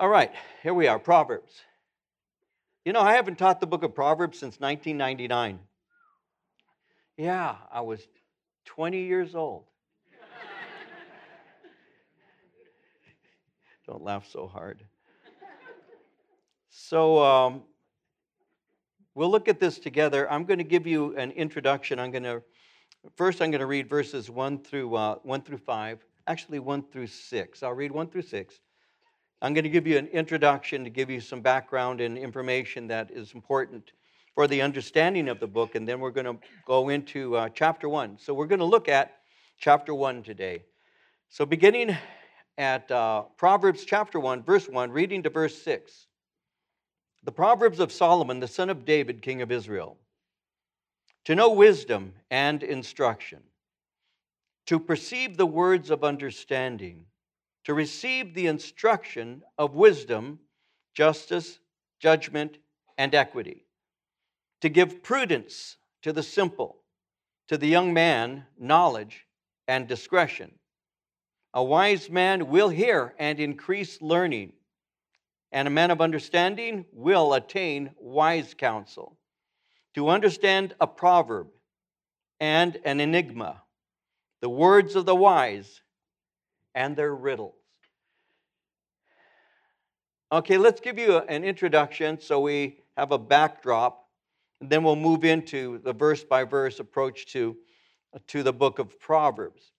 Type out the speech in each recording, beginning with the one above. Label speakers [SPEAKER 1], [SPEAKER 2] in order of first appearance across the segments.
[SPEAKER 1] All right, here we are, Proverbs. You know, I haven't taught the book of Proverbs since 1999. Yeah, I was 20 years old. Don't laugh so hard. So, um, we'll look at this together. I'm going to give you an introduction. I'm going to first I'm going to read verses 1 through uh, 1 through 5, actually 1 through 6. I'll read 1 through 6. I'm going to give you an introduction to give you some background and information that is important for the understanding of the book, and then we're going to go into uh, chapter 1. So we're going to look at chapter 1 today. So beginning at uh, Proverbs chapter 1, verse 1, reading to verse 6. The Proverbs of Solomon, the son of David, king of Israel. To know wisdom and instruction, to perceive the words of understanding to receive the instruction of wisdom, justice, judgment, and equity, to give prudence to the simple, to the young man, knowledge and discretion. A wise man will hear and increase learning, and a man of understanding will attain wise counsel. To understand a proverb and an enigma, the words of the wise and their riddles. Okay, let's give you an introduction so we have a backdrop, and then we'll move into the verse by verse approach to, to the book of Proverbs.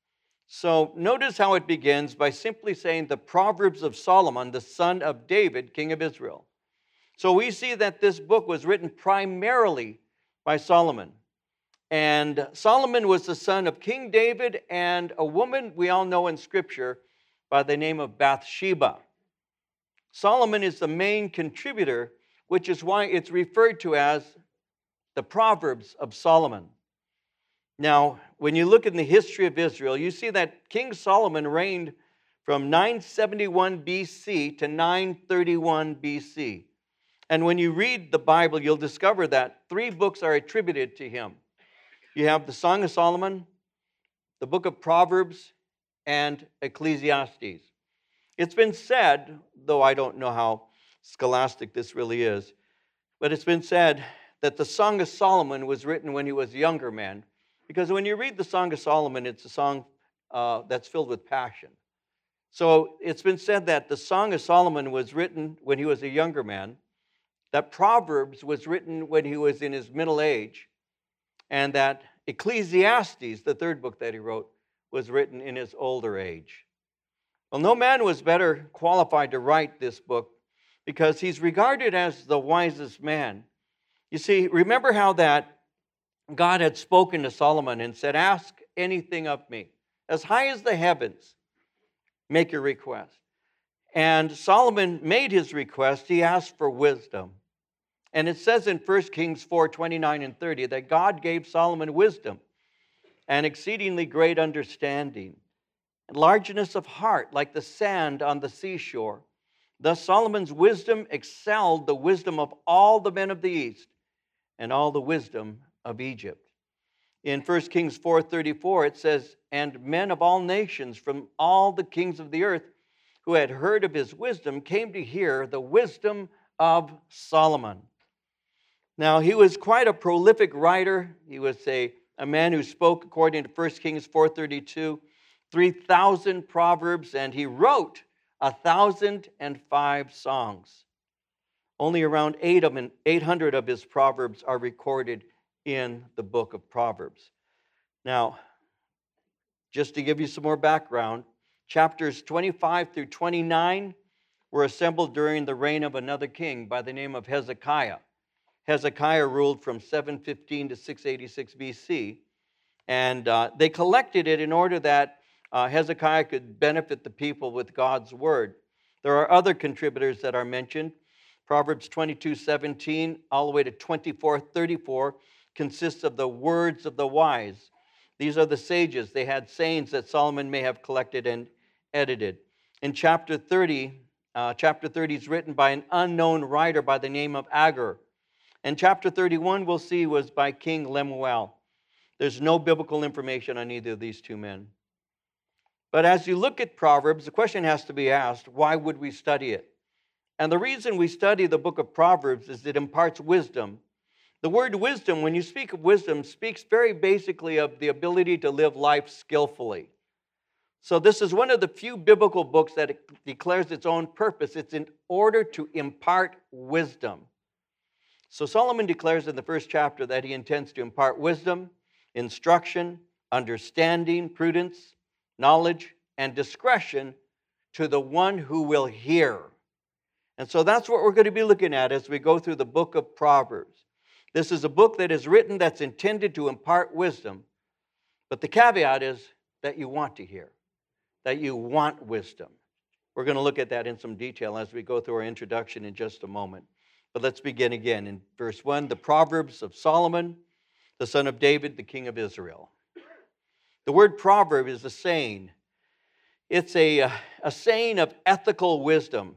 [SPEAKER 1] So notice how it begins by simply saying the Proverbs of Solomon, the son of David, king of Israel. So we see that this book was written primarily by Solomon. And Solomon was the son of King David and a woman we all know in Scripture by the name of Bathsheba. Solomon is the main contributor, which is why it's referred to as the Proverbs of Solomon. Now, when you look in the history of Israel, you see that King Solomon reigned from 971 BC to 931 BC. And when you read the Bible, you'll discover that three books are attributed to him you have the Song of Solomon, the book of Proverbs, and Ecclesiastes. It's been said, though I don't know how scholastic this really is, but it's been said that the Song of Solomon was written when he was a younger man. Because when you read the Song of Solomon, it's a song uh, that's filled with passion. So it's been said that the Song of Solomon was written when he was a younger man, that Proverbs was written when he was in his middle age, and that Ecclesiastes, the third book that he wrote, was written in his older age. Well, no man was better qualified to write this book because he's regarded as the wisest man. You see, remember how that God had spoken to Solomon and said, Ask anything of me. As high as the heavens, make your request. And Solomon made his request. He asked for wisdom. And it says in 1 Kings 4 29 and 30 that God gave Solomon wisdom and exceedingly great understanding, and largeness of heart like the sand on the seashore. Thus Solomon's wisdom excelled the wisdom of all the men of the east and all the wisdom of Egypt. In 1 Kings 4:34 it says, "And men of all nations from all the kings of the earth who had heard of his wisdom came to hear the wisdom of Solomon." Now, he was quite a prolific writer. He was a, a man who spoke, according to 1 Kings 4.32, 3,000 proverbs, and he wrote 1,005 songs. Only around 800 of his proverbs are recorded in the book of Proverbs. Now, just to give you some more background, chapters 25 through 29 were assembled during the reign of another king by the name of Hezekiah. Hezekiah ruled from 715 to 686 BC. And uh, they collected it in order that uh, Hezekiah could benefit the people with God's word. There are other contributors that are mentioned. Proverbs 22 17 all the way to 24 34 consists of the words of the wise. These are the sages. They had sayings that Solomon may have collected and edited. In chapter 30, uh, chapter 30 is written by an unknown writer by the name of Agur. And chapter 31, we'll see, was by King Lemuel. There's no biblical information on either of these two men. But as you look at Proverbs, the question has to be asked why would we study it? And the reason we study the book of Proverbs is it imparts wisdom. The word wisdom, when you speak of wisdom, speaks very basically of the ability to live life skillfully. So, this is one of the few biblical books that declares its own purpose. It's in order to impart wisdom. So, Solomon declares in the first chapter that he intends to impart wisdom, instruction, understanding, prudence, knowledge, and discretion to the one who will hear. And so that's what we're going to be looking at as we go through the book of Proverbs. This is a book that is written that's intended to impart wisdom, but the caveat is that you want to hear that you want wisdom. We're going to look at that in some detail as we go through our introduction in just a moment. But let's begin again in verse 1 the Proverbs of Solomon, the son of David, the king of Israel. The word proverb is a saying, it's a, uh, a saying of ethical wisdom.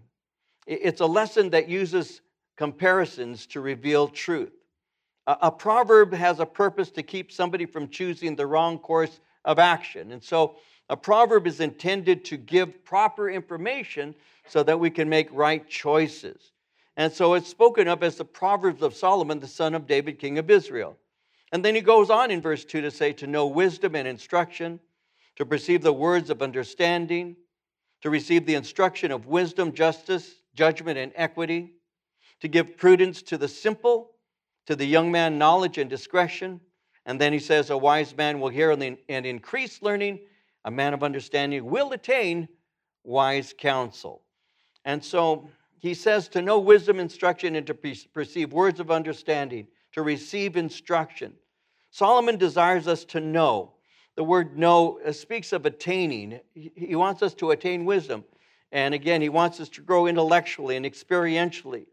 [SPEAKER 1] It's a lesson that uses comparisons to reveal truth. A, a proverb has a purpose to keep somebody from choosing the wrong course of action. And so a proverb is intended to give proper information so that we can make right choices. And so it's spoken of as the Proverbs of Solomon, the son of David, king of Israel. And then he goes on in verse 2 to say, to know wisdom and instruction, to perceive the words of understanding, to receive the instruction of wisdom, justice, judgment, and equity, to give prudence to the simple, to the young man knowledge and discretion. And then he says, A wise man will hear and increase learning, a man of understanding will attain wise counsel. And so he says to know wisdom, instruction, and to perceive words of understanding, to receive instruction. Solomon desires us to know. The word know uh, speaks of attaining. He wants us to attain wisdom. And again, he wants us to grow intellectually and experientially.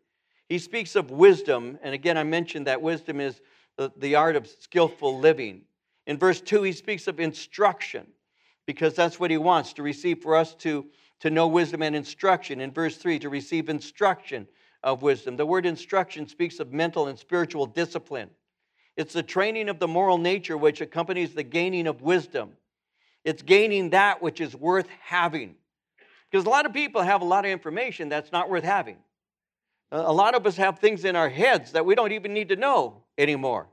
[SPEAKER 1] He speaks of wisdom. And again, I mentioned that wisdom is the, the art of skillful living. In verse 2, he speaks of instruction because that's what he wants to receive for us to, to know wisdom and instruction. In verse 3, to receive instruction of wisdom. The word instruction speaks of mental and spiritual discipline. It's the training of the moral nature which accompanies the gaining of wisdom. It's gaining that which is worth having. Because a lot of people have a lot of information that's not worth having. A lot of us have things in our heads that we don't even need to know anymore.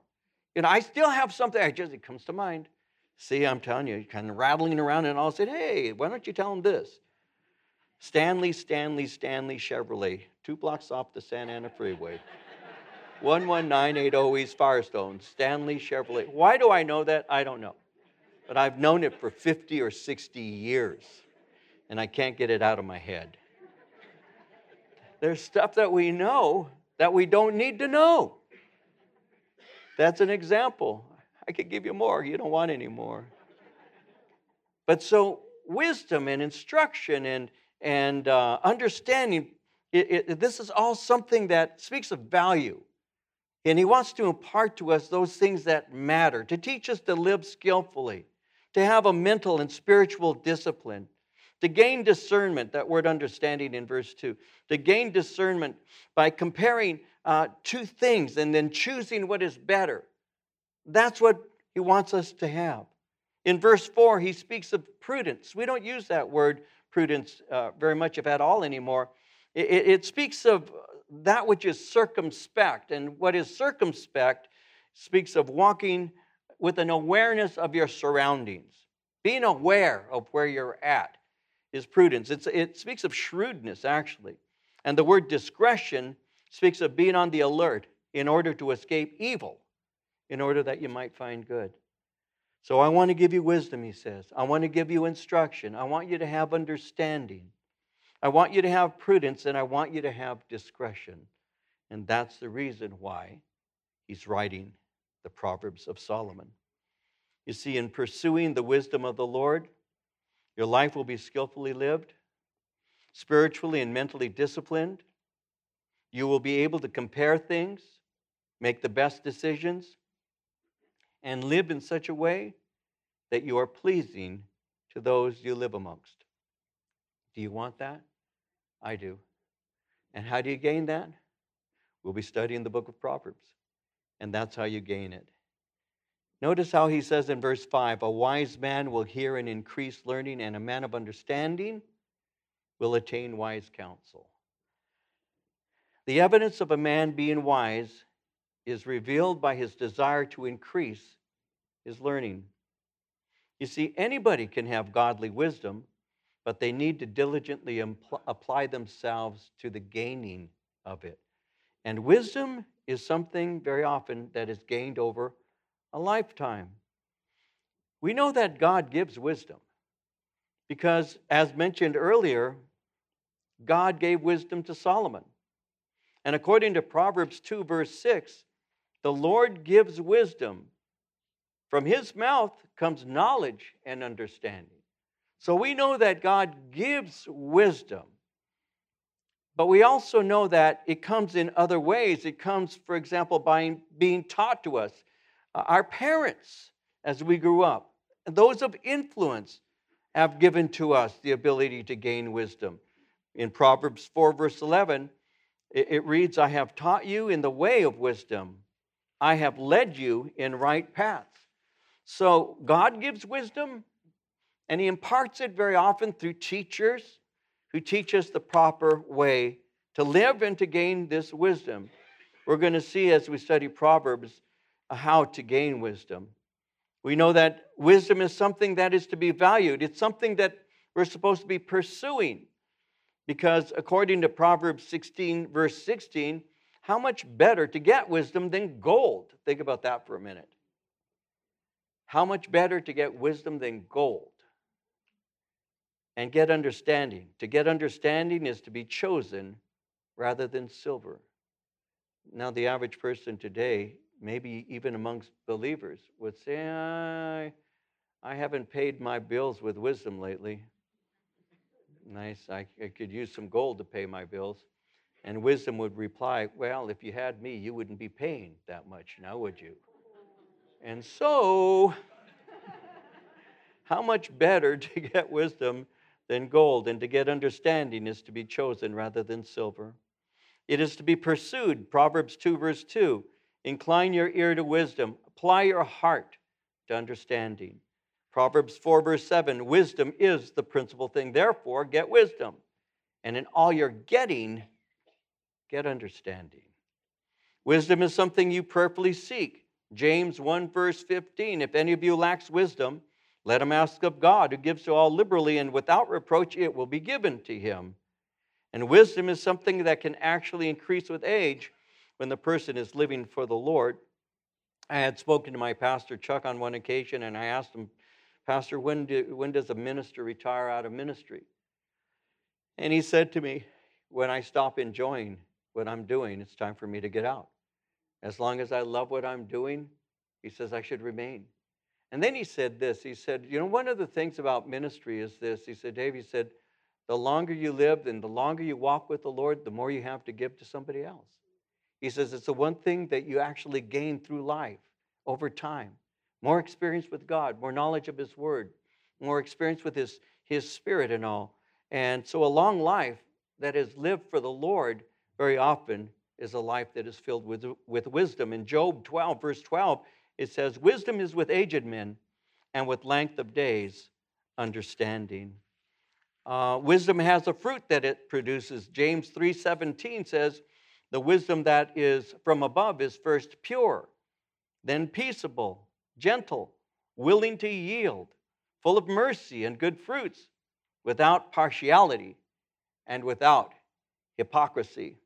[SPEAKER 1] And I still have something, I just, it comes to mind. See, I'm telling you, kind of rattling around, and all said, Hey, why don't you tell him this? Stanley, Stanley, Stanley Chevrolet, two blocks off the Santa Ana Freeway. 11980 East Firestone, Stanley Chevrolet. Why do I know that? I don't know. But I've known it for 50 or 60 years, and I can't get it out of my head. There's stuff that we know that we don't need to know. That's an example. I could give you more. You don't want any more. But so, wisdom and instruction and, and uh, understanding, it, it, this is all something that speaks of value. And he wants to impart to us those things that matter, to teach us to live skillfully, to have a mental and spiritual discipline, to gain discernment, that word understanding in verse 2, to gain discernment by comparing uh, two things and then choosing what is better. That's what he wants us to have. In verse 4, he speaks of prudence. We don't use that word prudence uh, very much, if at all, anymore. It, it, speaks of that which is circumspect. And what is circumspect speaks of walking with an awareness of your surroundings. Being aware of where you're at is prudence. It's, it speaks of shrewdness, actually. And the word discretion speaks of being on the alert in order to escape evil in order that you might find good. So I want to give you wisdom, he says. I want to give you instruction. I want you to have understanding. I want you to have prudence, and I want you to have discretion. And that's the reason why he's writing the Proverbs of Solomon. You see, in pursuing the wisdom of the Lord, your life will be skillfully lived, spiritually and mentally disciplined. You will be able to compare things, make the best decisions, and live in such a way that you are pleasing to those you live amongst. Do you want that? I do. And how do you gain that? We'll be studying the book of Proverbs, and that's how you gain it. Notice how he says in verse 5 A wise man will hear and increase learning, and a man of understanding will attain wise counsel. The evidence of a man being wise is revealed by his desire to increase his learning. You see, anybody can have godly wisdom, but they need to diligently impl- apply themselves to the gaining of it. And wisdom is something very often that is gained over a lifetime. We know that God gives wisdom because, as mentioned earlier, God gave wisdom to Solomon. And according to Proverbs 2, verse 6, the Lord gives wisdom. From his mouth comes knowledge and understanding. So we know that God gives wisdom. But we also know that it comes in other ways. It comes, for example, by being taught to us. Uh, our parents, as we grew up, those of influence, have given to us the ability to gain wisdom. In Proverbs 4, verse 11, it reads, I have taught you in the way of wisdom, I have led you in right paths. So God gives wisdom, and He imparts it very often through teachers who teach us the proper way to live and to gain this wisdom. We're going to see as we study Proverbs uh, how to gain wisdom. We know that wisdom is something that is to be valued, it's something that we're supposed to be pursuing. Because according to Proverbs 16, verse 16, how much better to get wisdom than gold? Think about that for a minute. How much better to get wisdom than gold? And get understanding. To get understanding is to be chosen rather than silver. Now, the average person today, maybe even amongst believers, would say, I, I haven't paid my bills with wisdom lately. Nice. I, I could use some gold to pay my bills. And wisdom would reply, Well, if you had me, you wouldn't be paying that much now, would you? And so, how much better to get wisdom than gold, and to get understanding is to be chosen rather than silver. It is to be pursued. Proverbs 2, verse 2. Incline your ear to wisdom, apply your heart to understanding. Proverbs 4, verse 7 Wisdom is the principal thing. Therefore, get wisdom. And in all you're getting, get understanding. Wisdom is something you prayerfully seek. James 1, verse 15 If any of you lacks wisdom, let him ask of God, who gives to all liberally and without reproach, it will be given to him. And wisdom is something that can actually increase with age when the person is living for the Lord. I had spoken to my pastor, Chuck, on one occasion, and I asked him Pastor, when, do, when does a minister retire out of ministry? And he said to me, When I stop enjoying what I'm doing, it's time for me to get out. As long as I love what I'm doing, he says I should remain. And then he said this He said, You know, one of the things about ministry is this. He said, Dave, he said, the longer you live and the longer you walk with the Lord, the more you have to give to somebody else. He says it's the one thing that you actually gain through life over time more experience with God, more knowledge of His Word, more experience with His, His Spirit and all. And so a long life that is lived for the Lord very often is a life that is filled with, with wisdom. In Job 12, verse 12, it says, Wisdom is with aged men, and with length of days, understanding. Uh, wisdom has a fruit that it produces. James 3:17 says, "The wisdom that is from above is first pure, then peaceable, gentle, willing to yield, full of mercy and good fruits, without partiality and without hypocrisy.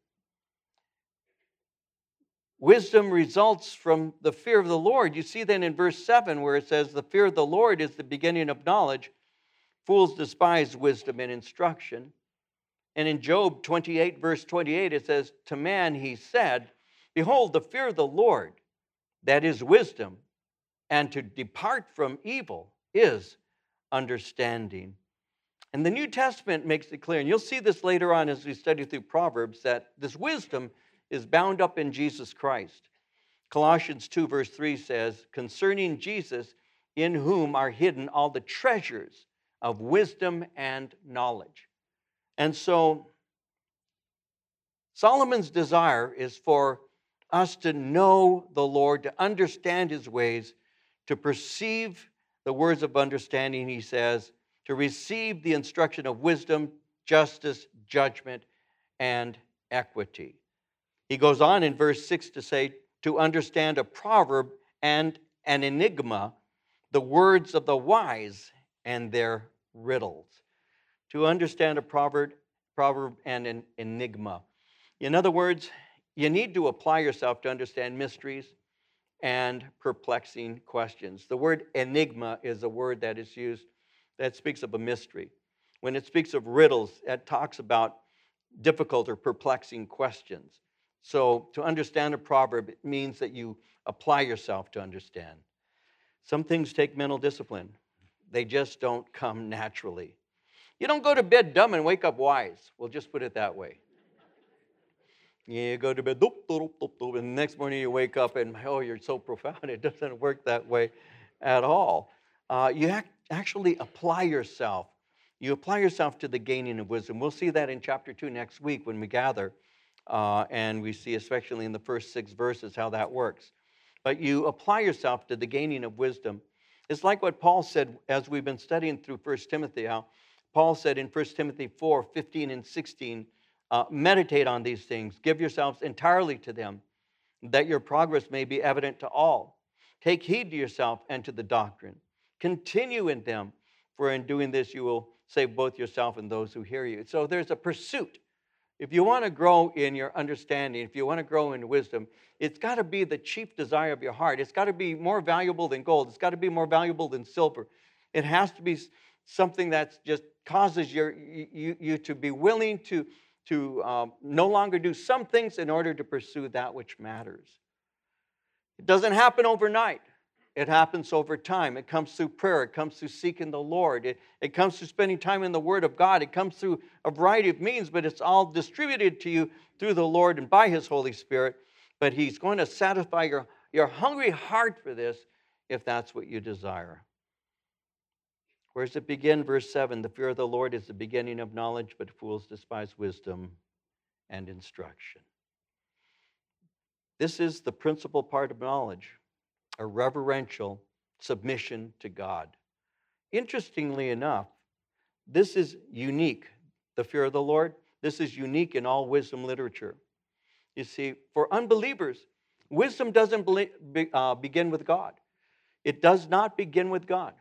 [SPEAKER 1] Wisdom results from the fear of the Lord. You see then in verse 7 where it says, The fear of the Lord is the beginning of knowledge. Fools despise wisdom and instruction. And in Job 28, verse 28, it says, To man he said, Behold, the fear of the Lord, that is wisdom, and to depart from evil is understanding. And the New Testament makes it clear, and you'll see this later on as we study through Proverbs, that this wisdom is bound up in Jesus Christ. Colossians 2, verse 3 says, Concerning Jesus, in whom are hidden all the treasures of wisdom and knowledge. And so, Solomon's desire is for us to know the Lord, to understand his ways, to perceive the words of understanding, he says, to receive the instruction of wisdom, justice, judgment, and equity. He goes on in verse 6 to say, to understand a proverb and an enigma, the words of the wise and their riddles. To understand a proverb, proverb and an enigma. In other words, you need to apply yourself to understand mysteries and perplexing questions. The word enigma is a word that is used that speaks of a mystery. When it speaks of riddles, it talks about difficult or perplexing questions. So, to understand a proverb, it means that you apply yourself to understand. Some things take mental discipline, they just don't come naturally. You don't go to bed dumb and wake up wise. We'll just put it that way. You go to bed, doop, doop, doop, doop, and the next morning you wake up and, oh, you're so profound. It doesn't work that way at all. Uh, you actually apply yourself. You apply yourself to the gaining of wisdom. We'll see that in chapter 2 next week when we gather. Uh, and we see, especially in the first six verses, how that works. But you apply yourself to the gaining of wisdom. It's like what Paul said as we've been studying through 1 Timothy, how Paul said in 1 Timothy 4 15 and 16, uh, meditate on these things, give yourselves entirely to them, that your progress may be evident to all. Take heed to yourself and to the doctrine. Continue in them, for in doing this you will save both yourself and those who hear you. So there's a pursuit. If you want to grow in your understanding, if you want to grow in wisdom, it's got to be the chief desire of your heart. It's got to be more valuable than gold. It's got to be more valuable than silver. It has to be something that just causes your, you, you to be willing to to um, no longer do some things in order to pursue that which matters. It doesn't happen overnight. It happens over time. It comes through prayer. It comes through seeking the Lord. It, it comes through spending time in the Word of God. It comes through a variety of means, but it's all distributed to you through the Lord and by His Holy Spirit. But He's going to satisfy your, your hungry heart for this if that's what you desire. Where does it begin? Verse 7 The fear of the Lord is the beginning of knowledge, but fools despise wisdom and instruction. This is the principal part of knowledge a reverential submission to God. Interestingly enough, this is unique. The fear of the Lord, this is unique in all wisdom literature. You see, for unbelievers, wisdom doesn't uh, begin with God. It does not begin with God.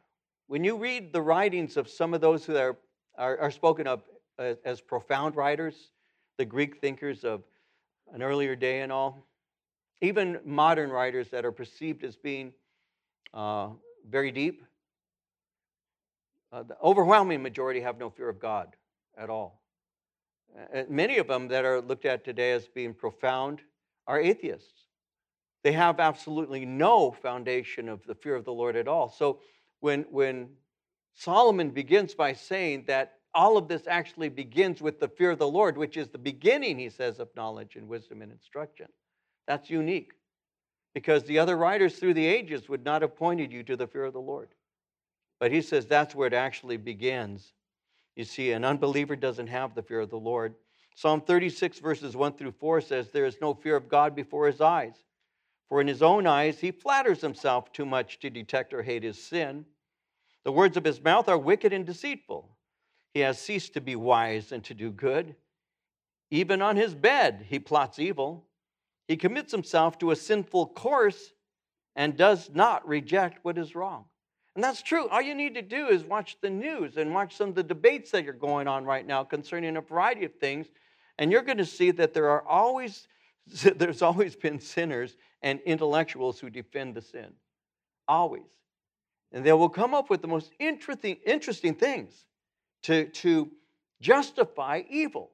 [SPEAKER 1] When you read the writings of some of those who are, are, are spoken of as, as profound writers, the Greek thinkers of an earlier day and all, even modern writers that are perceived as being uh, very deep, uh, the overwhelming majority have no fear of God at all. And many of them that are looked at today as being profound are atheists. They have absolutely no foundation of the fear of the Lord at all. So when, when Solomon begins by saying that all of this actually begins with the fear of the Lord, which is the beginning, he says, of knowledge and wisdom and instruction. That's unique because the other writers through the ages would not have pointed you to the fear of the Lord. But he says that's where it actually begins. You see, an unbeliever doesn't have the fear of the Lord. Psalm 36, verses 1 through 4 says, There is no fear of God before his eyes. For in his own eyes, he flatters himself too much to detect or hate his sin. The words of his mouth are wicked and deceitful. He has ceased to be wise and to do good. Even on his bed, he plots evil. He commits himself to a sinful course and does not reject what is wrong. And that's true. All you need to do is watch the news and watch some of the debates that are going on right now concerning a variety of things. And you're going to see that there are always, there's always been sinners and intellectuals who defend the sin. Always. And they will come up with the most interesting, interesting things to, to justify evil.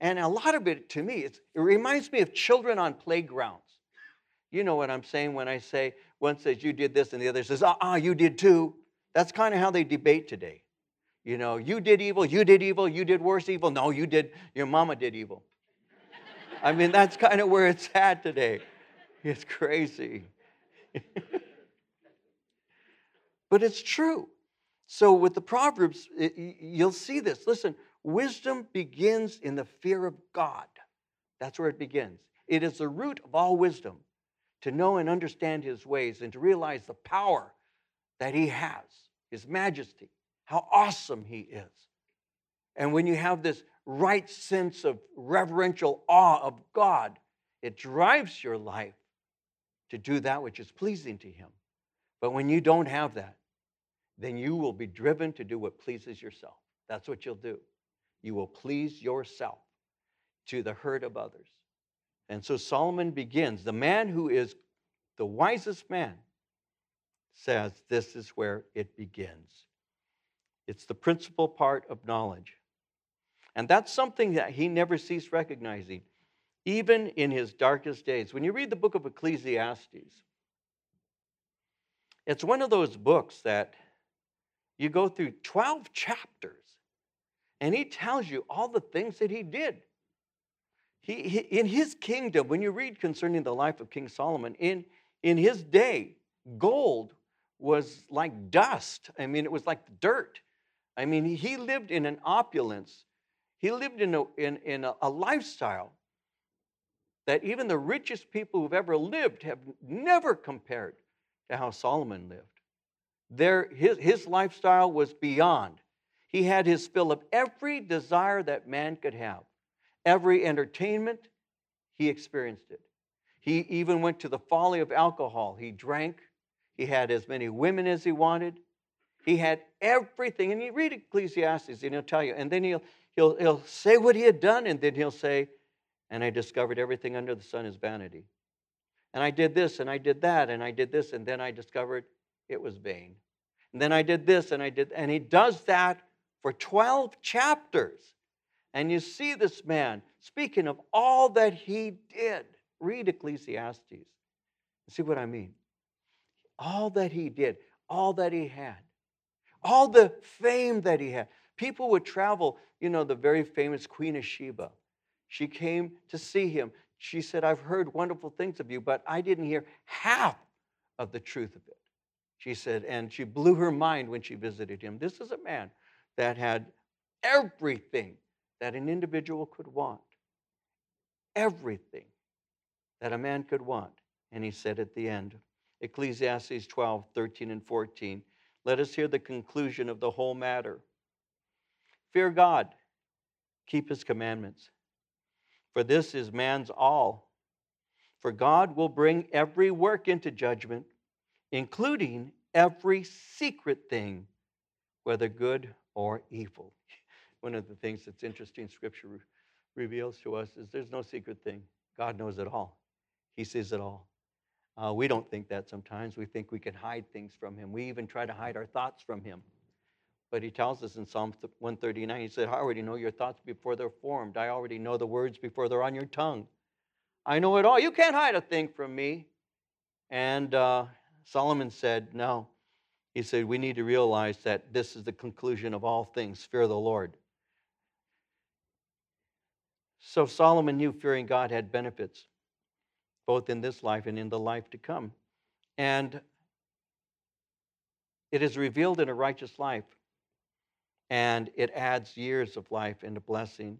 [SPEAKER 1] And a lot of it, to me, it reminds me of children on playgrounds. You know what I'm saying when I say, one says, you did this, and the other says, ah, ah you did too. That's kind of how they debate today. You know, you did evil, you did evil, you did worse evil. No, you did, your mama did evil. I mean, that's kind of where it's at today. It's crazy. but it's true. So, with the Proverbs, it, you'll see this. Listen, wisdom begins in the fear of God. That's where it begins. It is the root of all wisdom to know and understand his ways and to realize the power that he has, his majesty, how awesome he is. And when you have this right sense of reverential awe of God, It drives your life to do that which is pleasing to Him. But when you don't have that, then you will be driven to do what pleases yourself. That's what you'll do. You will please yourself to the hurt of others. And so Solomon begins. The man who is the wisest man says this is where it begins. It's the principal part of knowledge. And that's something that he never ceased recognizing, even in his darkest days. When you read the book of Ecclesiastes, it's one of those books that you go through 12 chapters and he tells you all the things that he did. He, he, in his kingdom, when you read concerning the life of King Solomon, in, in his day, gold was like dust. I mean, it was like dirt. I mean, he lived in an opulence. He lived in a, in, in a, a lifestyle that even the richest people who've ever lived have never compared to how Solomon lived. There, his, his lifestyle was beyond. He had his fill of every desire that man could have, every entertainment, he experienced it. He even went to the folly of alcohol. He drank, he had as many women as he wanted. He had everything. And you read Ecclesiastes and he'll tell you, and then he'll, he'll, he'll say what he had done, and then he'll say, And I discovered everything under the sun is vanity. And I did this, and I did that, and I did this, and then I discovered it was vain. And then I did this, and I did, and he does that for 12 chapters. And you see this man speaking of all that he did. Read Ecclesiastes. See what I mean? all that he did, all that he had, all the fame that he had. People would travel, you know, the very famous Queen of Sheba. She came to see him. She said, I've heard wonderful things of you, but I didn't hear half of the truth of it. She said, and she blew her mind when she visited him. This is a man that had everything that an individual could want. Everything that a man could want. And he said at the end, Ecclesiastes 12, 13, and 14. Let us hear the conclusion of the whole matter. Fear God, keep his commandments, for this is man's all. For God will bring every work into judgment, including every secret thing, whether good or evil. One of the things that's interesting, Scripture reveals to us, is there's no secret thing. God knows it all, He sees it all. Uh, we don't think that sometimes. We think we can hide things from him. We even try to hide our thoughts from him. But he tells us in Psalm 139, he said, I already know your thoughts before they're formed. I already know the words before they're on your tongue. I know it all. You can't hide a thing from me. And uh, Solomon said, No. He said, We need to realize that this is the conclusion of all things fear the Lord. So Solomon knew fearing God had benefits both in this life and in the life to come. And it is revealed in a righteous life, and it adds years of life and a blessing.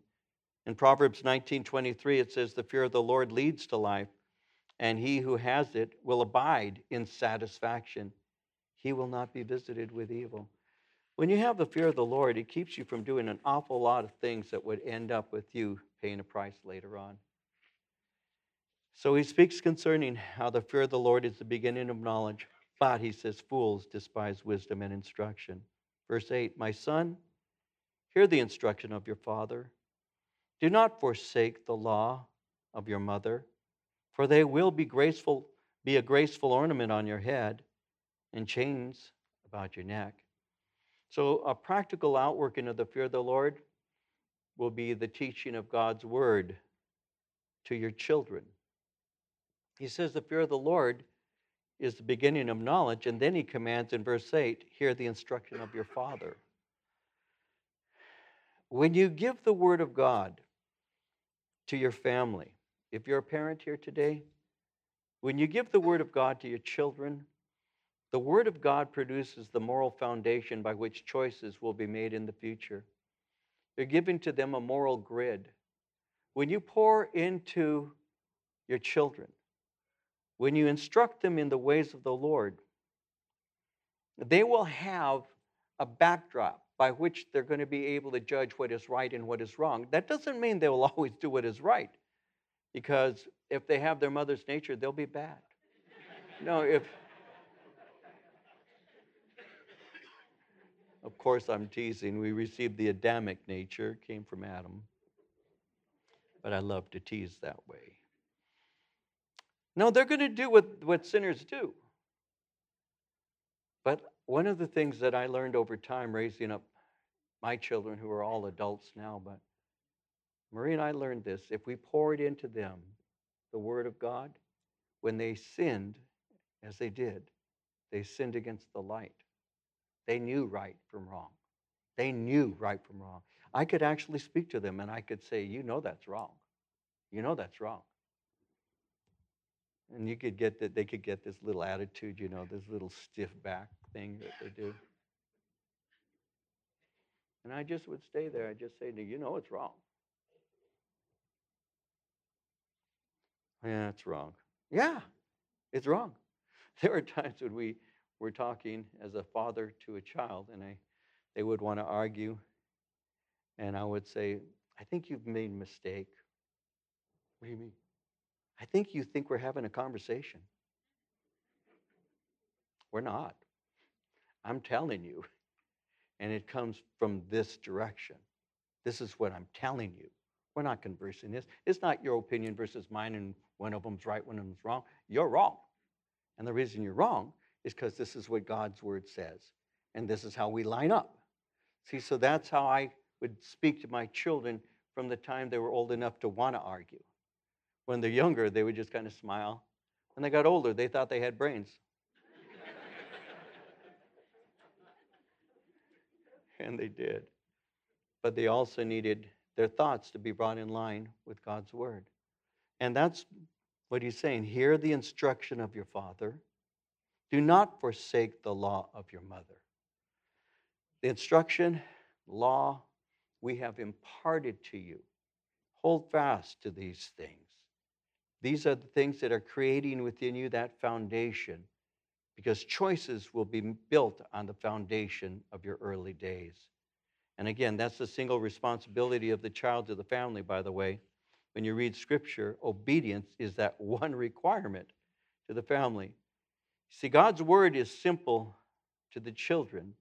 [SPEAKER 1] In Proverbs 19:23 it says the fear of the Lord leads to life, and he who has it will abide in satisfaction. He will not be visited with evil. When you have the fear of the Lord, it keeps you from doing an awful lot of things that would end up with you paying a price later on. So he speaks concerning how the fear of the Lord is the beginning of knowledge, but he says, fools despise wisdom and instruction. Verse 8 My son, hear the instruction of your father. Do not forsake the law of your mother, for they will be graceful, be a graceful ornament on your head and chains about your neck. So, a practical outworking of the fear of the Lord will be the teaching of God's word to your children. He says the fear of the Lord is the beginning of knowledge, and then he commands in verse 8 hear the instruction of your father. When you give the word of God to your family, if you're a parent here today, when you give the word of God to your children, the word of God produces the moral foundation by which choices will be made in the future. You're giving to them a moral grid. When you pour into your children, when you instruct them in the ways of the Lord, they will have a backdrop by which they're going to be able to judge what is right and what is wrong. That doesn't mean they will always do what is right. Because if they have their mother's nature, they'll be bad. No, if. Of course, I'm teasing. We received the Adamic nature, came from Adam. But I love to tease that way. No, they're going to do what, what sinners do. But one of the things that I learned over time raising up my children, who are all adults now, but Marie and I learned this. If we poured into them the Word of God, when they sinned, as they did, they sinned against the light. They knew right from wrong. They knew right from wrong. I could actually speak to them and I could say, You know that's wrong. You know that's wrong. And you could get that they could get this little attitude, you know, this little stiff back thing that they do. And I just would stay there. I'd just say, You know it's wrong. Yeah, it's wrong. Yeah, it's wrong. There are times when we were talking as a father to a child, and I, they would want to argue, and I would say, I think you've made a mistake. What do you mean? I think you think we're having a conversation. We're not. I'm telling you. And it comes from this direction. This is what I'm telling you. We're not conversing this. It's not your opinion versus mine, and one of them's right, one of them's wrong. You're wrong. And the reason you're wrong is because this is what God's word says. And this is how we line up. See, so that's how I would speak to my children from the time they were old enough to want to argue. When they're younger, they would just kind of smile. When they got older, they thought they had brains. and they did. But they also needed their thoughts to be brought in line with God's word. And that's what he's saying. Hear the instruction of your father. Do not forsake the law of your mother. The instruction, law, we have imparted to you. Hold fast to these things. These are the things that are creating within you that foundation because choices will be built on the foundation of your early days. And again, that's the single responsibility of the child to the family, by the way. When you read scripture, obedience is that one requirement to the family. See, God's word is simple to the children.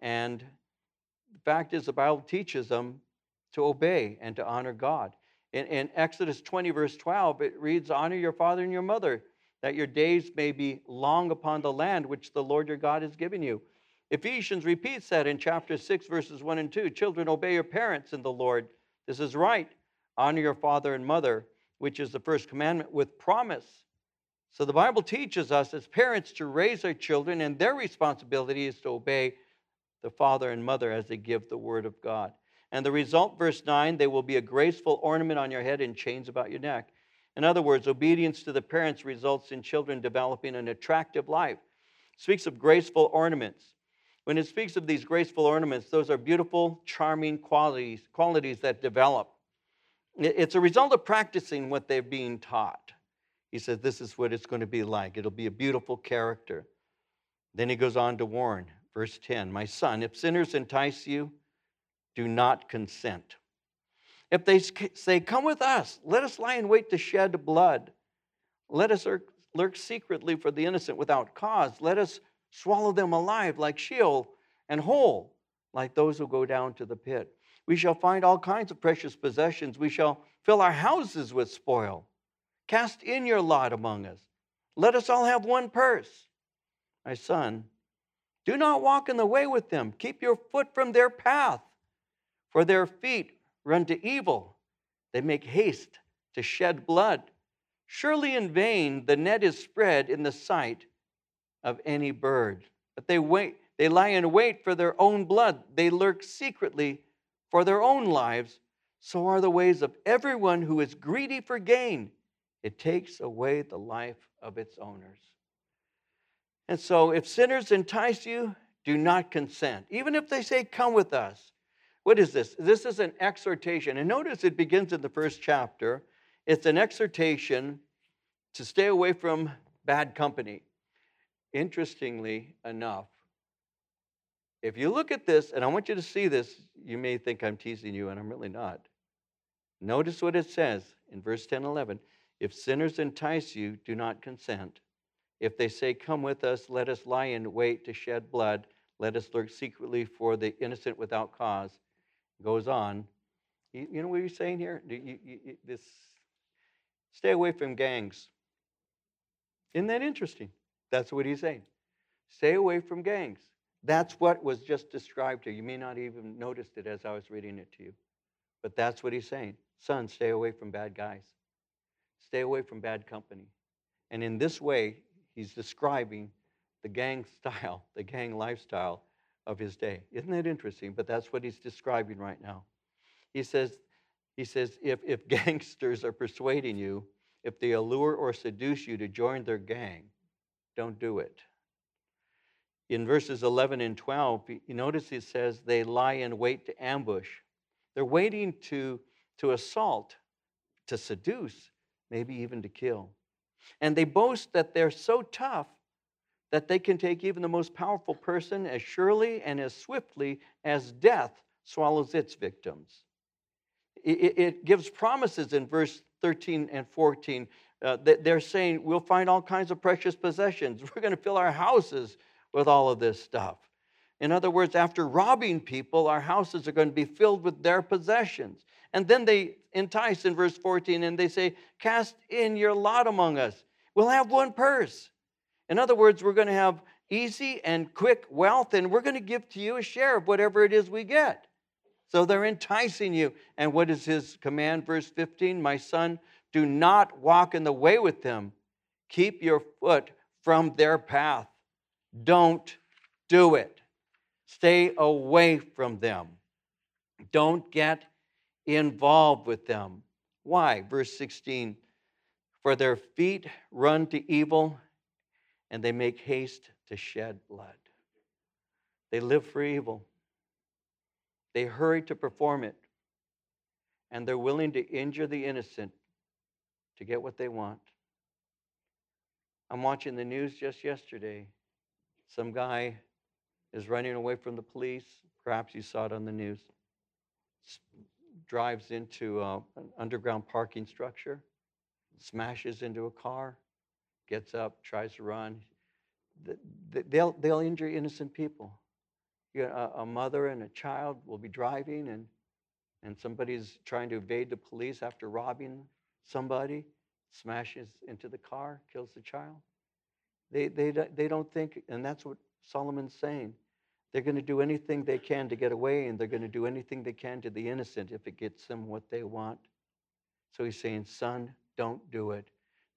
[SPEAKER 1] And the fact is, the Bible teaches them to obey and to honor God. In, in Exodus 20, verse 12, it reads, Honor your father and your mother that your days may be long upon the land which the Lord your God has given you. Ephesians repeats that in chapter 6, verses 1 and 2. Children, obey your parents in the Lord. This is right. Honor your father and mother, which is the first commandment with promise. So the Bible teaches us as parents to raise our children, and their responsibility is to obey the father and mother as they give the word of God. And the result, verse 9, they will be a graceful ornament on your head and chains about your neck. In other words, obedience to the parents results in children developing an attractive life. It speaks of graceful ornaments. When it speaks of these graceful ornaments, those are beautiful, charming qualities, qualities that develop. It's a result of practicing what they're being taught. He says, This is what it's going to be like. It'll be a beautiful character. Then he goes on to warn, verse 10 My son, if sinners entice you, do not consent. If they say, Come with us, let us lie in wait to shed blood. Let us lurk secretly for the innocent without cause. Let us swallow them alive like Sheol and whole like those who go down to the pit. We shall find all kinds of precious possessions. We shall fill our houses with spoil. Cast in your lot among us. Let us all have one purse. My son, do not walk in the way with them. Keep your foot from their path, for their feet run to evil. They make haste to shed blood. Surely in vain the net is spread in the sight of any bird. But they wait, they lie in wait for their own blood. They lurk secretly for their own lives. So are the ways of everyone who is greedy for gain. It takes away the life of its owners. And so, if sinners entice you, do not consent. Even if they say, Come with us, what is this? This is an exhortation. And notice it begins in the first chapter. It's an exhortation to stay away from bad company. Interestingly enough, if you look at this, and I want you to see this, you may think I'm teasing you, and I'm really not. Notice what it says in verse 10 11, if sinners entice you, do not consent. If they say, Come with us, let us lie in wait to shed blood, let us lurk secretly for the innocent without cause. Goes on. You, you know what he's saying here? You, you, this, stay away from gangs. Isn't that interesting? That's what he's saying. Stay away from gangs. That's what was just described here. You may not even noticed it as I was reading it to you. But that's what he's saying. Son, stay away from bad guys. Stay away from bad company. And in this way, he's describing the gang style, the gang lifestyle of his day. Isn't that interesting? But that's what he's describing right now. He says, he says if, if gangsters are persuading you, if they allure or seduce you to join their gang, don't do it. In verses 11 and 12, you notice he says they lie in wait to ambush. They're waiting to, to assault, to seduce, maybe even to kill. And they boast that they're so tough that they can take even the most powerful person as surely and as swiftly as death swallows its victims. It, gives promises in verse 13 and 14. Uh, that they're saying, We'll find all kinds of precious possessions. We're going to fill our houses with all of this stuff. In other words, after robbing people, our houses are going to be filled with their possessions. And then they entice in verse 14 and they say, Cast in your lot among us. We'll have one purse. In other words, we're going to have easy and quick wealth, and we're going to give to you a share of whatever it is we get. So they're enticing you. And what is his command? Verse 15 My son, do not walk in the way with them. Keep your foot from their path. Don't do it. Stay away from them. Don't get involved with them. Why? Verse 16 For their feet run to evil, and they make haste to shed blood. They live for evil, they hurry to perform it, and they're willing to injure the innocent to get what they want. I'm watching the news just yesterday. Some guy is running away from the police. Perhaps you saw it on the news. Drives into uh, an underground parking structure, smashes into a car, gets up, tries to run. They'll, they'll injure innocent people. A, a mother and a child will be driving, and, and somebody's trying to evade the police after robbing somebody, smashes into the car, kills the child. They, they, they don't think, and that's what Solomon's saying. They're going to do anything they can to get away, and they're going to do anything they can to the innocent if it gets them what they want. So he's saying, Son, don't do it.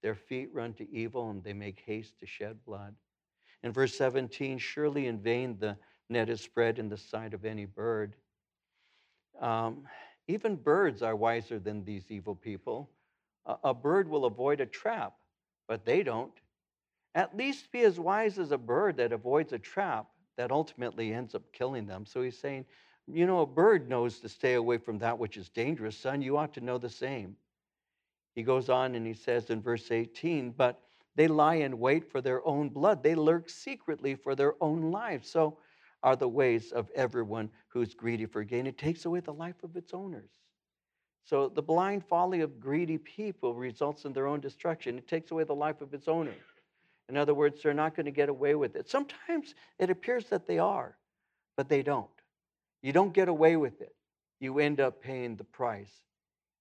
[SPEAKER 1] Their feet run to evil, and they make haste to shed blood. In verse 17, surely in vain the net is spread in the sight of any bird. Um, even birds are wiser than these evil people. A, a bird will avoid a trap, but they don't. At least be as wise as a bird that avoids a trap that ultimately ends up killing them. So he's saying, you know, a bird knows to stay away from that which is dangerous. Son, you ought to know the same. He goes on and he says in verse 18, but they lie in wait for their own blood. They lurk secretly for their own lives. So are the ways of everyone who's greedy for gain. It takes away the life of its owners. So the blind folly of greedy people results in their own destruction. It takes away the life of its owner. In other words, they're not going to get away with it. Sometimes it appears that they are, but they don't. You don't get away with it. You end up paying the price.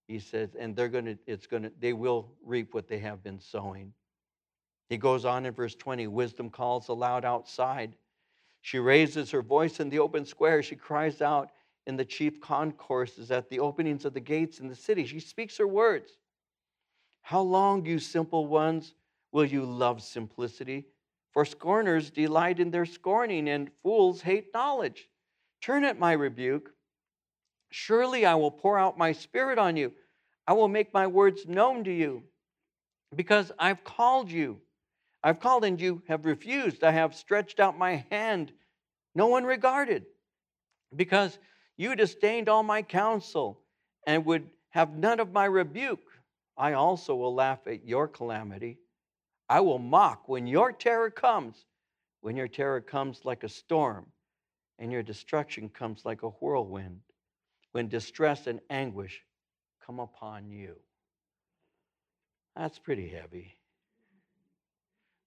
[SPEAKER 1] He says, and they're going to, it's going to, they will reap what they have been sowing. He goes on in verse 20 wisdom calls aloud outside. She raises her voice in the open square. She cries out in the chief concourses at the openings of the gates in the city. She speaks her words. How long, you simple ones, will you love simplicity? For scorners delight in their scorning, and fools hate knowledge. Turn at my rebuke. Surely I will pour out my spirit on you. I will make my words known to you, because I've called you. I've called and you have refused. I have stretched out my hand. No one regarded, because you disdained all my counsel and would have none of my rebuke. I also will laugh at your calamity. I will mock when your terror comes, when your terror comes like a storm and your destruction comes like a whirlwind, when distress and anguish come upon you. That's pretty heavy.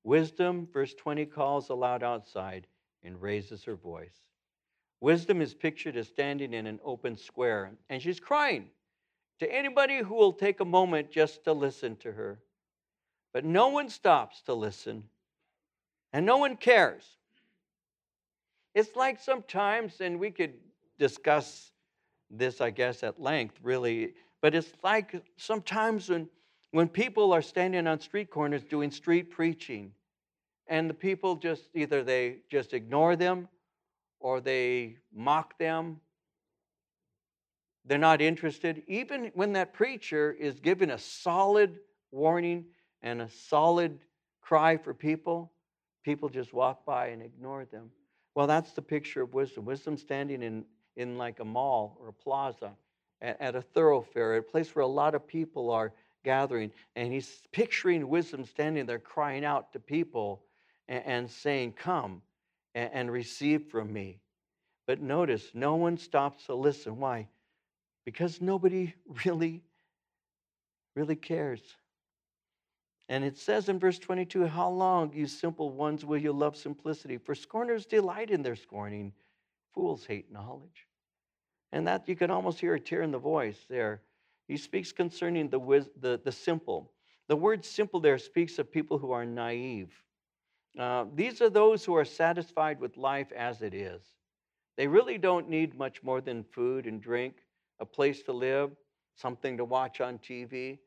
[SPEAKER 1] Wisdom, verse 20, calls aloud outside and raises her voice. Wisdom is pictured as standing in an open square, and she's crying to anybody who will take a moment just to listen to her. But no one stops to listen, and no one cares. It's like sometimes, and we could discuss this, I guess, at length, really, but it's like sometimes when, when people are standing on street corners doing street preaching, and the people just either they just ignore them or they mock them. They're not interested. Even when that preacher is giving a solid warning and a solid cry for people, people just walk by and ignore them. Well, that's the picture of wisdom. Wisdom standing in, in like a mall or a plaza, at, at a thoroughfare, a place where a lot of people are gathering. And he's picturing wisdom standing there crying out to people and, and saying, Come and, and receive from me. But notice, no one stops to listen. Why? Because nobody really, really cares. And it says in verse 22 How long, you simple ones, will you love simplicity? For scorners delight in their scorning, fools hate knowledge. And that you can almost hear a tear in the voice there. He speaks concerning the, the, the simple. The word simple there speaks of people who are naive. Uh, these are those who are satisfied with life as it is. They really don't need much more than food and drink, a place to live, something to watch on TV.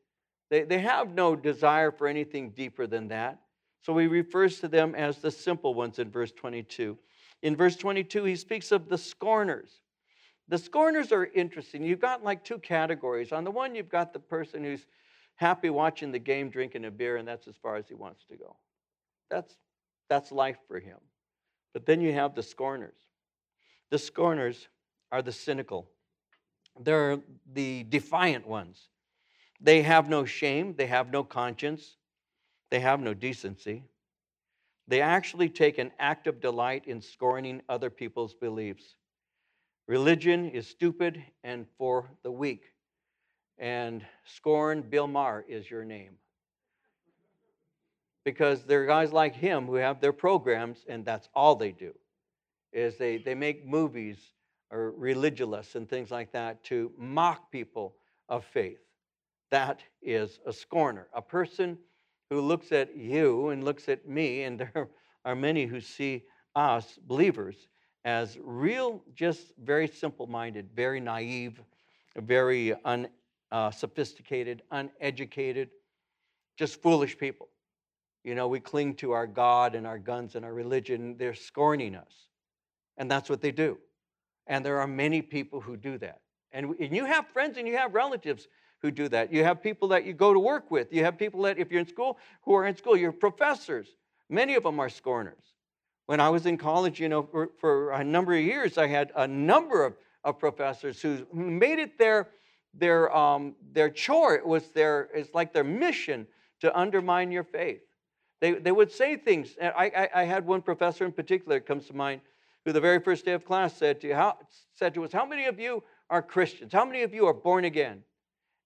[SPEAKER 1] They, they have no desire for anything deeper than that. So he refers to them as the simple ones in verse 22. In verse 22, he speaks of the scorners. The scorners are interesting. You've got like two categories. On the one, you've got the person who's happy watching the game, drinking a beer, and that's as far as he wants to go. That's that's life for him. But then you have the scorners. The scorners are the cynical, they're the defiant ones. They have no shame, they have no conscience, they have no decency. They actually take an active delight in scorning other people's beliefs. Religion is stupid and for the weak. And scorn, Bill Maher, is your name because there are guys like him who have their programs and that's all they do is they, they make movies or religious and things like that to mock people of faith that is a scorner a person who looks at you and looks at me and there are many who see us believers as real just very simple minded very naive very unsophisticated uh, uneducated just foolish people you know, we cling to our God and our guns and our religion. They're scorning us. And that's what they do. And there are many people who do that. And, and you have friends and you have relatives who do that. You have people that you go to work with. You have people that, if you're in school, who are in school, your professors. Many of them are scorners. When I was in college, you know, for, for a number of years, I had a number of, of professors who made it their, their, um, their chore. It was their, it's like their mission to undermine your faith. They, they would say things. I, I, I had one professor in particular that comes to mind who the very first day of class said to, how, said to us, How many of you are Christians? How many of you are born again?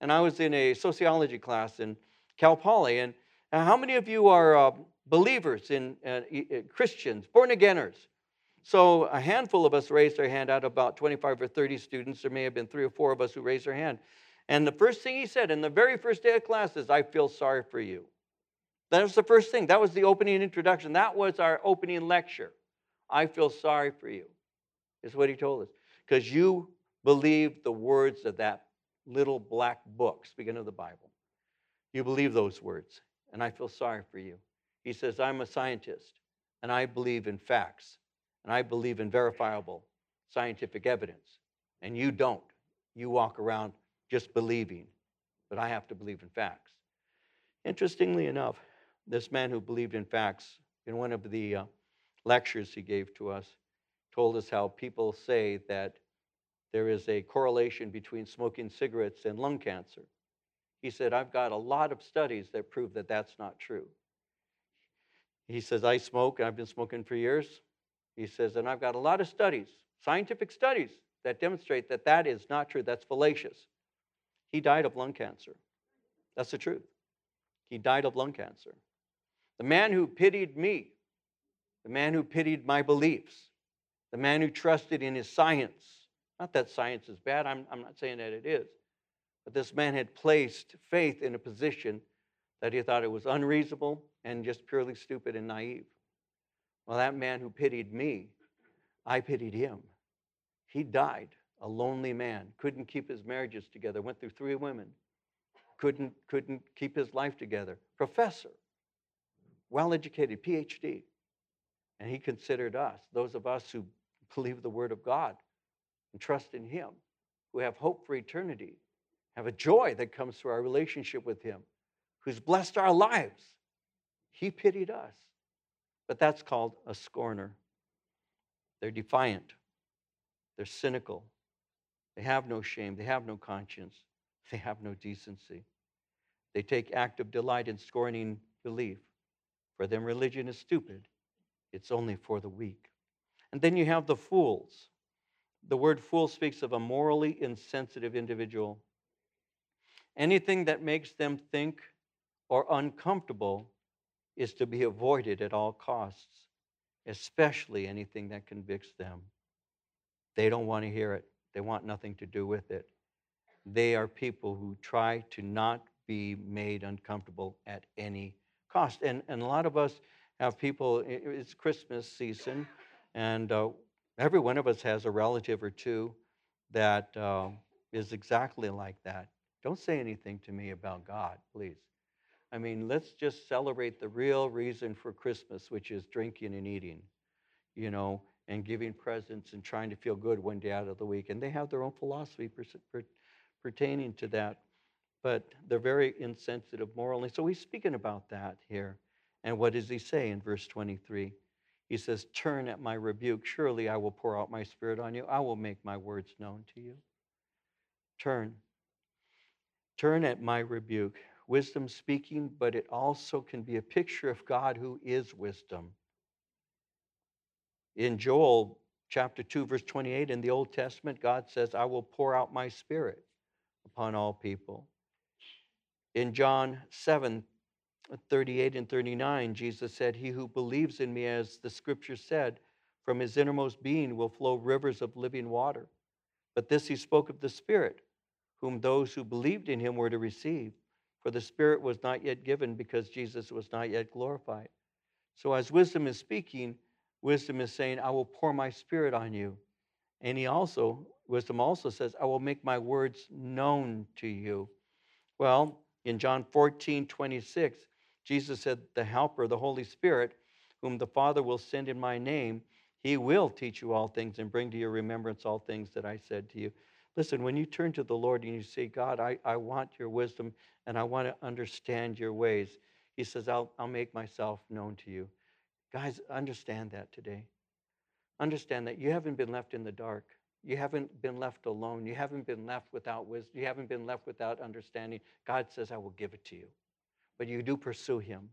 [SPEAKER 1] And I was in a sociology class in Cal Poly, and how many of you are uh, believers in uh, Christians, born againers? So a handful of us raised our hand out of about 25 or 30 students. There may have been three or four of us who raised our hand. And the first thing he said in the very first day of class is, I feel sorry for you. That was the first thing. That was the opening introduction. That was our opening lecture. I feel sorry for you, is what he told us. Because you believe the words of that little black book, speaking of the Bible. You believe those words, and I feel sorry for you. He says, I'm a scientist, and I believe in facts, and I believe in verifiable scientific evidence. And you don't. You walk around just believing, but I have to believe in facts. Interestingly enough, this man who believed in facts, in one of the uh, lectures he gave to us, told us how people say that there is a correlation between smoking cigarettes and lung cancer. He said, I've got a lot of studies that prove that that's not true. He says, I smoke, and I've been smoking for years. He says, and I've got a lot of studies, scientific studies, that demonstrate that that is not true. That's fallacious. He died of lung cancer. That's the truth. he died of lung cancer. The man who pitied me, the man who pitied my beliefs, the man who trusted in his science. Not that science is bad, I'm, I'm not saying that it is. But this man had placed faith in a position that he thought it was unreasonable and just purely stupid and naive. Well, that man who pitied me, I pitied him. He died, a lonely man, couldn't keep his marriages together, went through three women, couldn't, couldn't keep his life together. Professor, well educated, PhD. And he considered us, those of us who believe the Word of God and trust in Him, who have hope for eternity, have a joy that comes through our relationship with Him, who's blessed our lives. He pitied us. But that's called a scorner. They're defiant, they're cynical, they have no shame, they have no conscience, they have no decency. They take active delight in scorning belief. For them, religion is stupid, it's only for the weak. And then you have the fools. The word fool speaks of a morally insensitive individual. Anything that makes them think or uncomfortable is to be avoided at all costs, especially anything that convicts them. They don't want to hear it, they want nothing to do with it. They are people who try to not be made uncomfortable at any cost. And, and a lot of us have people, it's Christmas season, and uh, every one of us has a relative or two that uh, is exactly like that. Don't say anything to me about God, please. I mean, let's just celebrate the real reason for Christmas, which is drinking and eating, you know, and giving presents and trying to feel good one day out of the week. And they have their own philosophy per, per, pertaining to that, but they're very insensitive morally. So he's speaking about that here. And what does he say in verse 23? He says, Turn at my rebuke. Surely I will pour out my spirit on you. I will make my words known to you. Turn. Turn at my rebuke wisdom speaking, but it also can be a picture of God who is wisdom. In Joel chapter 2, verse 28 in the Old Testament, God says, I will pour out my spirit upon all people. In John 7, 38 and 39, Jesus said, He who believes in me, as the scripture said, from his innermost being will flow rivers of living water. But this he spoke of the Spirit, whom those who believed in him were to receive for the Spirit was not yet given because Jesus was not yet glorified. So, as wisdom is speaking, wisdom is saying, I will pour my Spirit on you. And he also, wisdom also says, I will make my words known to you. Well, in John 14, 26, Jesus said, The Helper, the Holy Spirit, whom the Father will send in my name, he will teach you all things and bring to your remembrance all things that I said to you. Listen, when you turn to the Lord and you say, God, I, I want your wisdom and I want to understand your ways, He says, I'll, I'll make myself known to you. Guys, understand that today. Understand that you haven't been left in the dark. You haven't been left alone. You haven't been left without wisdom. You haven't been left without understanding. God says, I will give it to you. But you do pursue Him.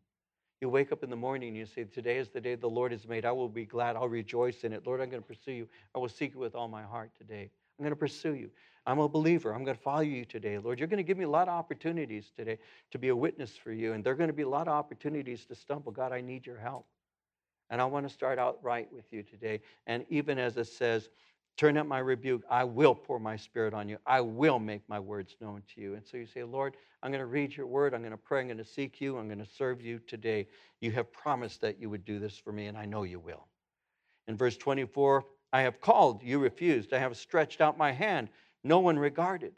[SPEAKER 1] You wake up in the morning and you say, Today is the day the Lord has made. I will be glad. I'll rejoice in it. Lord, I'm going to pursue you. I will seek you with all my heart today. I'm going to pursue you. I'm a believer. I'm going to follow you today, Lord. You're going to give me a lot of opportunities today to be a witness for you. And there are going to be a lot of opportunities to stumble. God, I need your help. And I want to start out right with you today. And even as it says, turn up my rebuke, I will pour my spirit on you. I will make my words known to you. And so you say, Lord, I'm going to read your word. I'm going to pray. I'm going to seek you. I'm going to serve you today. You have promised that you would do this for me, and I know you will. In verse 24, I have called, you refused. I have stretched out my hand, no one regarded.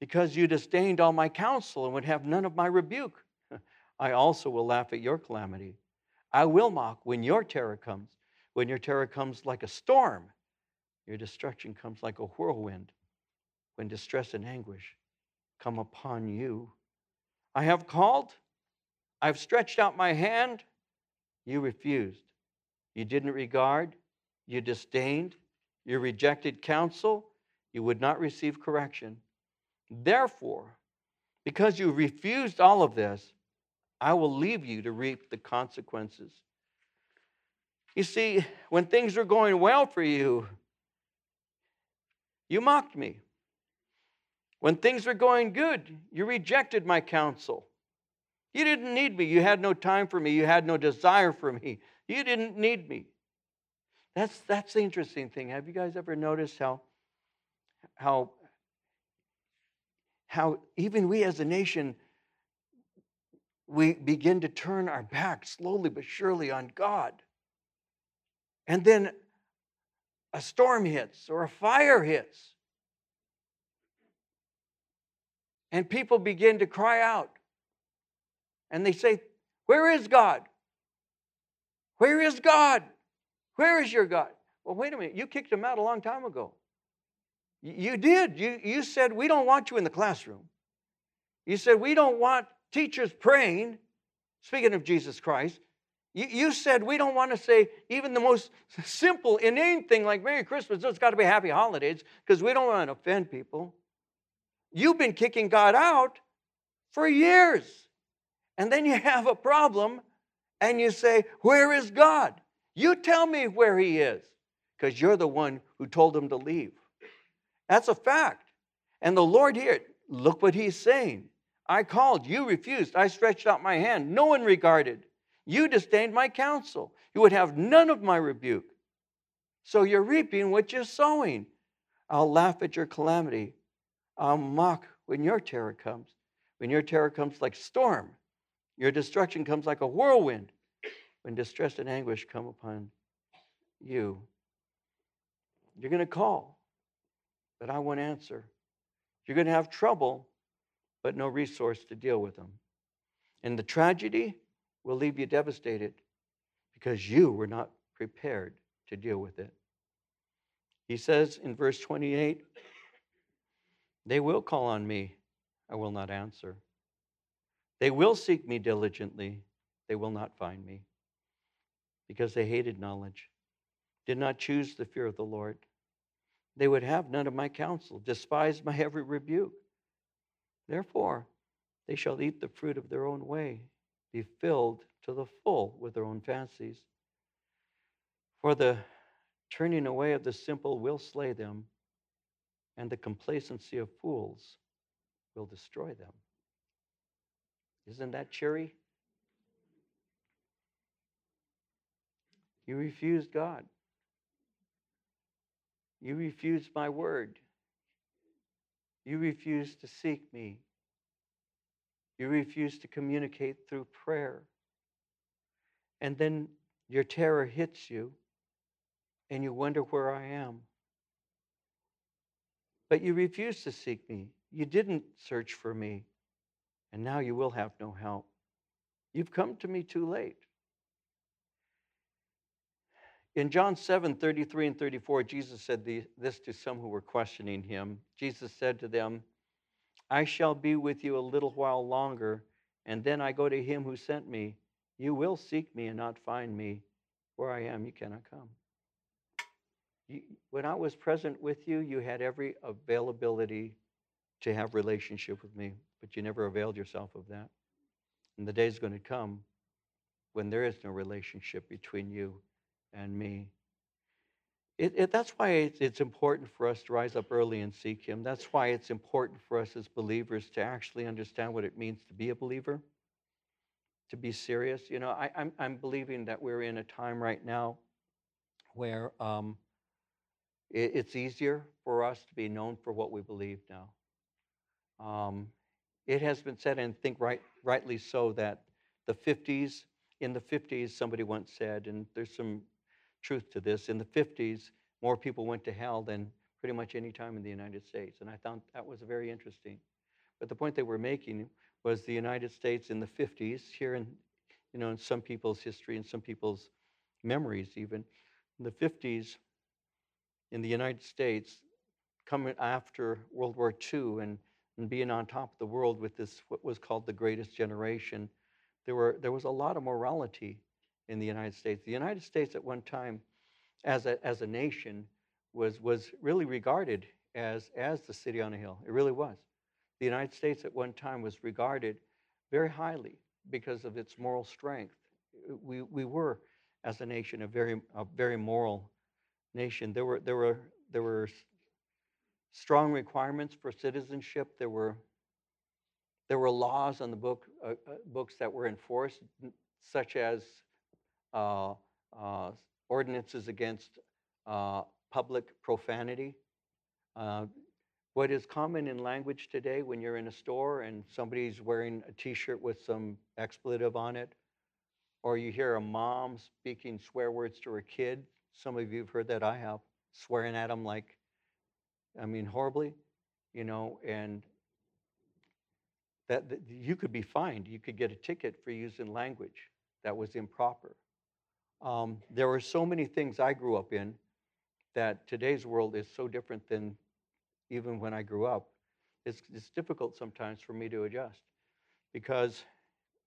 [SPEAKER 1] Because you disdained all my counsel and would have none of my rebuke, I also will laugh at your calamity. I will mock when your terror comes. When your terror comes like a storm, your destruction comes like a whirlwind. When distress and anguish come upon you, I have called, I've stretched out my hand, you refused. You didn't regard, you disdained, you rejected counsel, you would not receive correction. Therefore, because you refused all of this, I will leave you to reap the consequences. You see, when things are going well for you, you mocked me. When things were going good, you rejected my counsel. You didn't need me. You had no time for me. You had no desire for me. You didn't need me. That's, that's the interesting thing. Have you guys ever noticed how, how, how even we as a nation, we begin to turn our back slowly but surely on God? And then a storm hits or a fire hits. And people begin to cry out. And they say, Where is God? Where is God? Where is your God? Well, wait a minute. You kicked him out a long time ago. You did. You, you said, We don't want you in the classroom. You said, We don't want teachers praying. Speaking of Jesus Christ, you, you said we don't want to say even the most simple, inane thing like Merry Christmas. It's got to be Happy Holidays because we don't want to offend people. You've been kicking God out for years. And then you have a problem and you say, Where is God? You tell me where He is because you're the one who told him to leave. That's a fact. And the Lord here, look what He's saying. I called, you refused. I stretched out my hand. No one regarded. You disdained my counsel. You would have none of my rebuke. So you're reaping what you're sowing. I'll laugh at your calamity. I'll mock when your terror comes. When your terror comes like storm, your destruction comes like a whirlwind. When distress and anguish come upon you, you're going to call, but I won't answer. You're going to have trouble, but no resource to deal with them. And the tragedy will leave you devastated because you were not prepared to deal with it. He says in verse 28 they will call on me, I will not answer. They will seek me diligently, they will not find me, because they hated knowledge, did not choose the fear of the Lord. They would have none of my counsel, despised my every rebuke. Therefore, they shall eat the fruit of their own way, be filled to the full with their own fancies. For the turning away of the simple will slay them and the complacency of fools will destroy them. Isn't that cheery? You refused God. You refused my word. You refused to seek me. You refuse to communicate through prayer. And then your terror hits you, and you wonder where I am. But you refused to seek me. You didn't search for me. And now you will have no help. You've come to me too late. In John 7 33 and 34, Jesus said this to some who were questioning him. Jesus said to them, I shall be with you a little while longer, and then I go to him who sent me. You will seek me and not find me. Where I am, you cannot come. You, when I was present with you, you had every availability to have relationship with me, but you never availed yourself of that. And the day is going to come when there is no relationship between you and me. It, it, that's why it's, it's important for us to rise up early and seek Him. That's why it's important for us as believers to actually understand what it means to be a believer, to be serious. You know, I, I'm, I'm believing that we're in a time right now where um, it's easier for us to be known for what we believe now. Um, it has been said, and think right, rightly so, that the 50s, in the 50s, somebody once said, and there's some truth to this, in the 50s, more people went to hell than pretty much any time in the United States. And I found that was very interesting. But the point they were making was the United States in the 50s, here in, you know, in some people's history and some people's memories even, in the 50s, in the United States coming after World War II and, and being on top of the world with this, what was called the greatest generation, there, were, there was a lot of morality in the United States. The United States at one time, as a, as a nation, was, was really regarded as, as the city on a hill. It really was. The United States at one time was regarded very highly because of its moral strength. We, we were, as a nation, a very, a very moral nation. There were, there were, there were strong requirements for citizenship. There were, There were laws on the book, uh, uh, books that were enforced, such as ordinances against uh, public profanity. Uh, what is common in language today when you're in a store and somebody's wearing a t shirt with some expletive on it, or you hear a mom speaking swear words to her kid. Some of you have heard that, I have, swearing at them like, I mean, horribly, you know, and that, that you could be fined. You could get a ticket for using language that was improper. Um, there were so many things I grew up in that today's world is so different than even when I grew up, it's, it's difficult sometimes for me to adjust because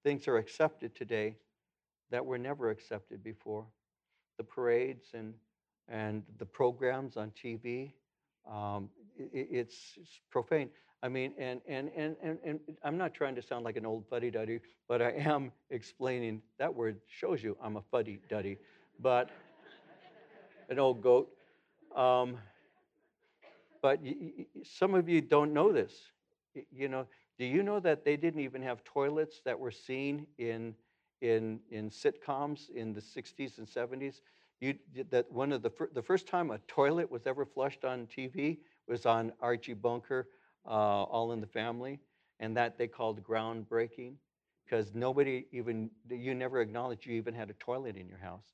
[SPEAKER 1] things are accepted today that were never accepted before. The parades and, and the programs on TV, um, it, it's, it's, profane. I mean, and, and, and, and, and I'm not trying to sound like an old fuddy duddy, but I am explaining that word shows you I'm a fuddy duddy, but an old goat. Um, but some of you don't know this. You know, do you know that they didn't even have toilets that were seen in in in sitcoms in the 60s and 70s? You that one of the fir- the first time a toilet was ever flushed on TV was on Archie Bunker, uh, All in the Family, and that they called groundbreaking because nobody even you never acknowledged you even had a toilet in your house.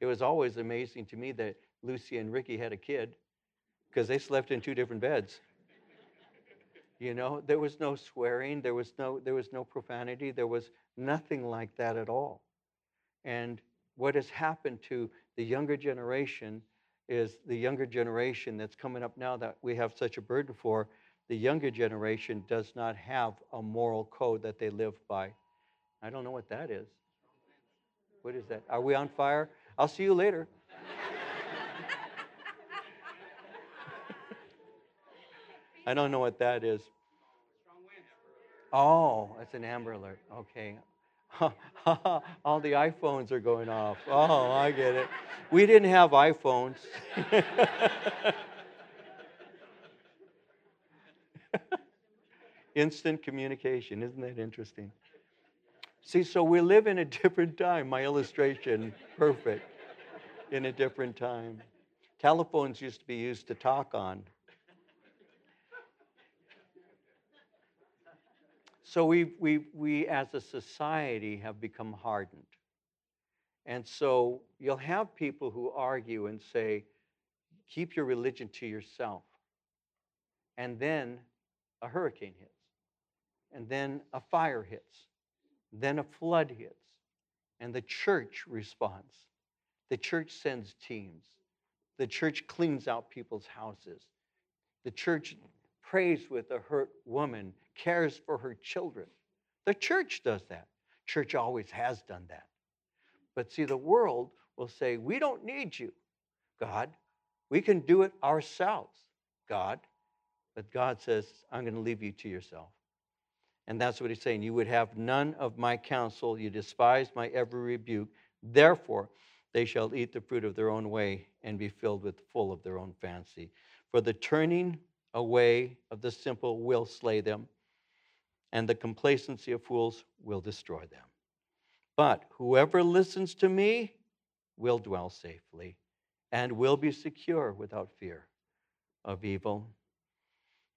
[SPEAKER 1] It was always amazing to me that Lucy and Ricky had a kid because they slept in two different beds. You know, there was no swearing, there was no there was no profanity, there was nothing like that at all. And what has happened to the younger generation is the younger generation that's coming up now that we have such a burden for, the younger generation does not have a moral code that they live by. I don't know what that is. What is that? Are we on fire? I'll see you later. I don't know what that is. Oh, that's an Amber Alert. Okay. All the iPhones are going off. Oh, I get it. We didn't have iPhones. Instant communication. Isn't that interesting? See, so we live in a different time. My illustration, perfect. In a different time. Telephones used to be used to talk on. So we, we, we as a society have become hardened. And so you'll have people who argue and say, keep your religion to yourself. And then a hurricane hits. And then a fire hits. Then a flood hits. And the church responds. The church sends teams. The church cleans out people's houses. The church prays with a hurt woman, cares for her children. The church does that. Church always has done that. But see, the world will say, We don't need you, God. We can do it ourselves, God. But God says, I'm going to leave you to yourself. And that's what he's saying. You would have none of my counsel. You despise my every rebuke. Therefore, they shall eat the fruit of their own way and be filled with full of their own fancy. For the turning away of the simple will slay them, and the complacency of fools will destroy them. But whoever listens to me will dwell safely and will be secure without fear of evil.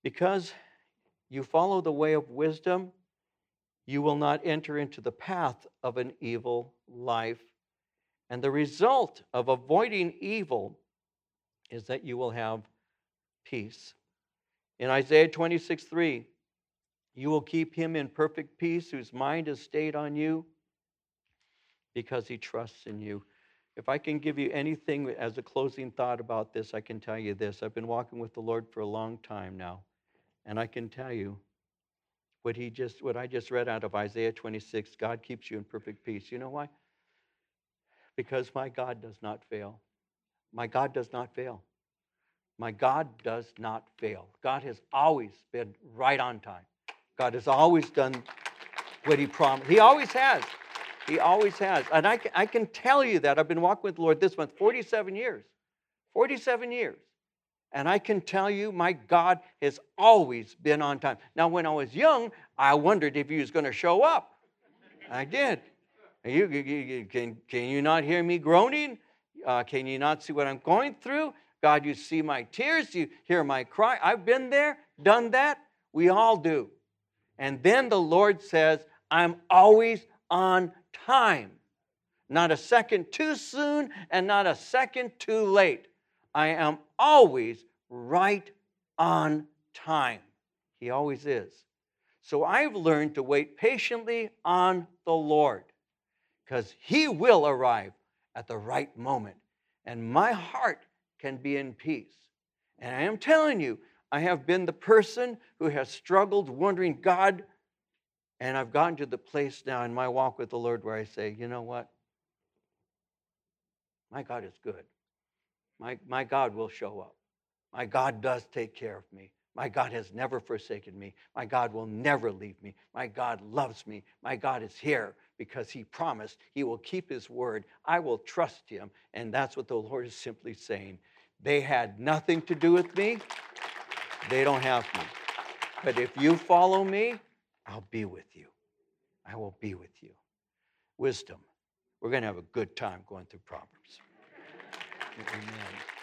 [SPEAKER 1] Because you follow the way of wisdom, you will not enter into the path of an evil life. And the result of avoiding evil is that you will have peace. In Isaiah 26, 3, you will keep him in perfect peace whose mind is stayed on you because he trusts in you. If I can give you anything as a closing thought about this, I can tell you this. I've been walking with the Lord for a long time now, and I can tell you what he just what I just read out of Isaiah 26, God keeps you in perfect peace. You know why? Because my God does not fail. My God does not fail. My God does not fail. God has always been right on time. God has always done what He promised. He always has. He always has. And I, I can tell you that. I've been walking with the Lord this month 47 years. 47 years. And I can tell you, my God has always been on time. Now, when I was young, I wondered if he was going to show up. I did. You, you, you, can, can you not hear me groaning? Uh, can you not see what I'm going through? God, you see my tears, you hear my cry. I've been there, done that. We all do. And then the Lord says, I'm always on time. Not a second too soon and not a second too late. I am always right on time. He always is. So I've learned to wait patiently on the Lord because He will arrive at the right moment. And my heart can be in peace. And I am telling you, I have been the person who has struggled, wondering, God, and I've gotten to the place now in my walk with the Lord where I say, you know what? My God is good. My, my God will show up. My God does take care of me. My God has never forsaken me. My God will never leave me. My God loves me. My God is here because He promised He will keep His word. I will trust Him. And that's what the Lord is simply saying. They had nothing to do with me, they don't have me. But if you follow me, I'll be with you. I will be with you. Wisdom. We're going to have a good time going through Proverbs. Amen.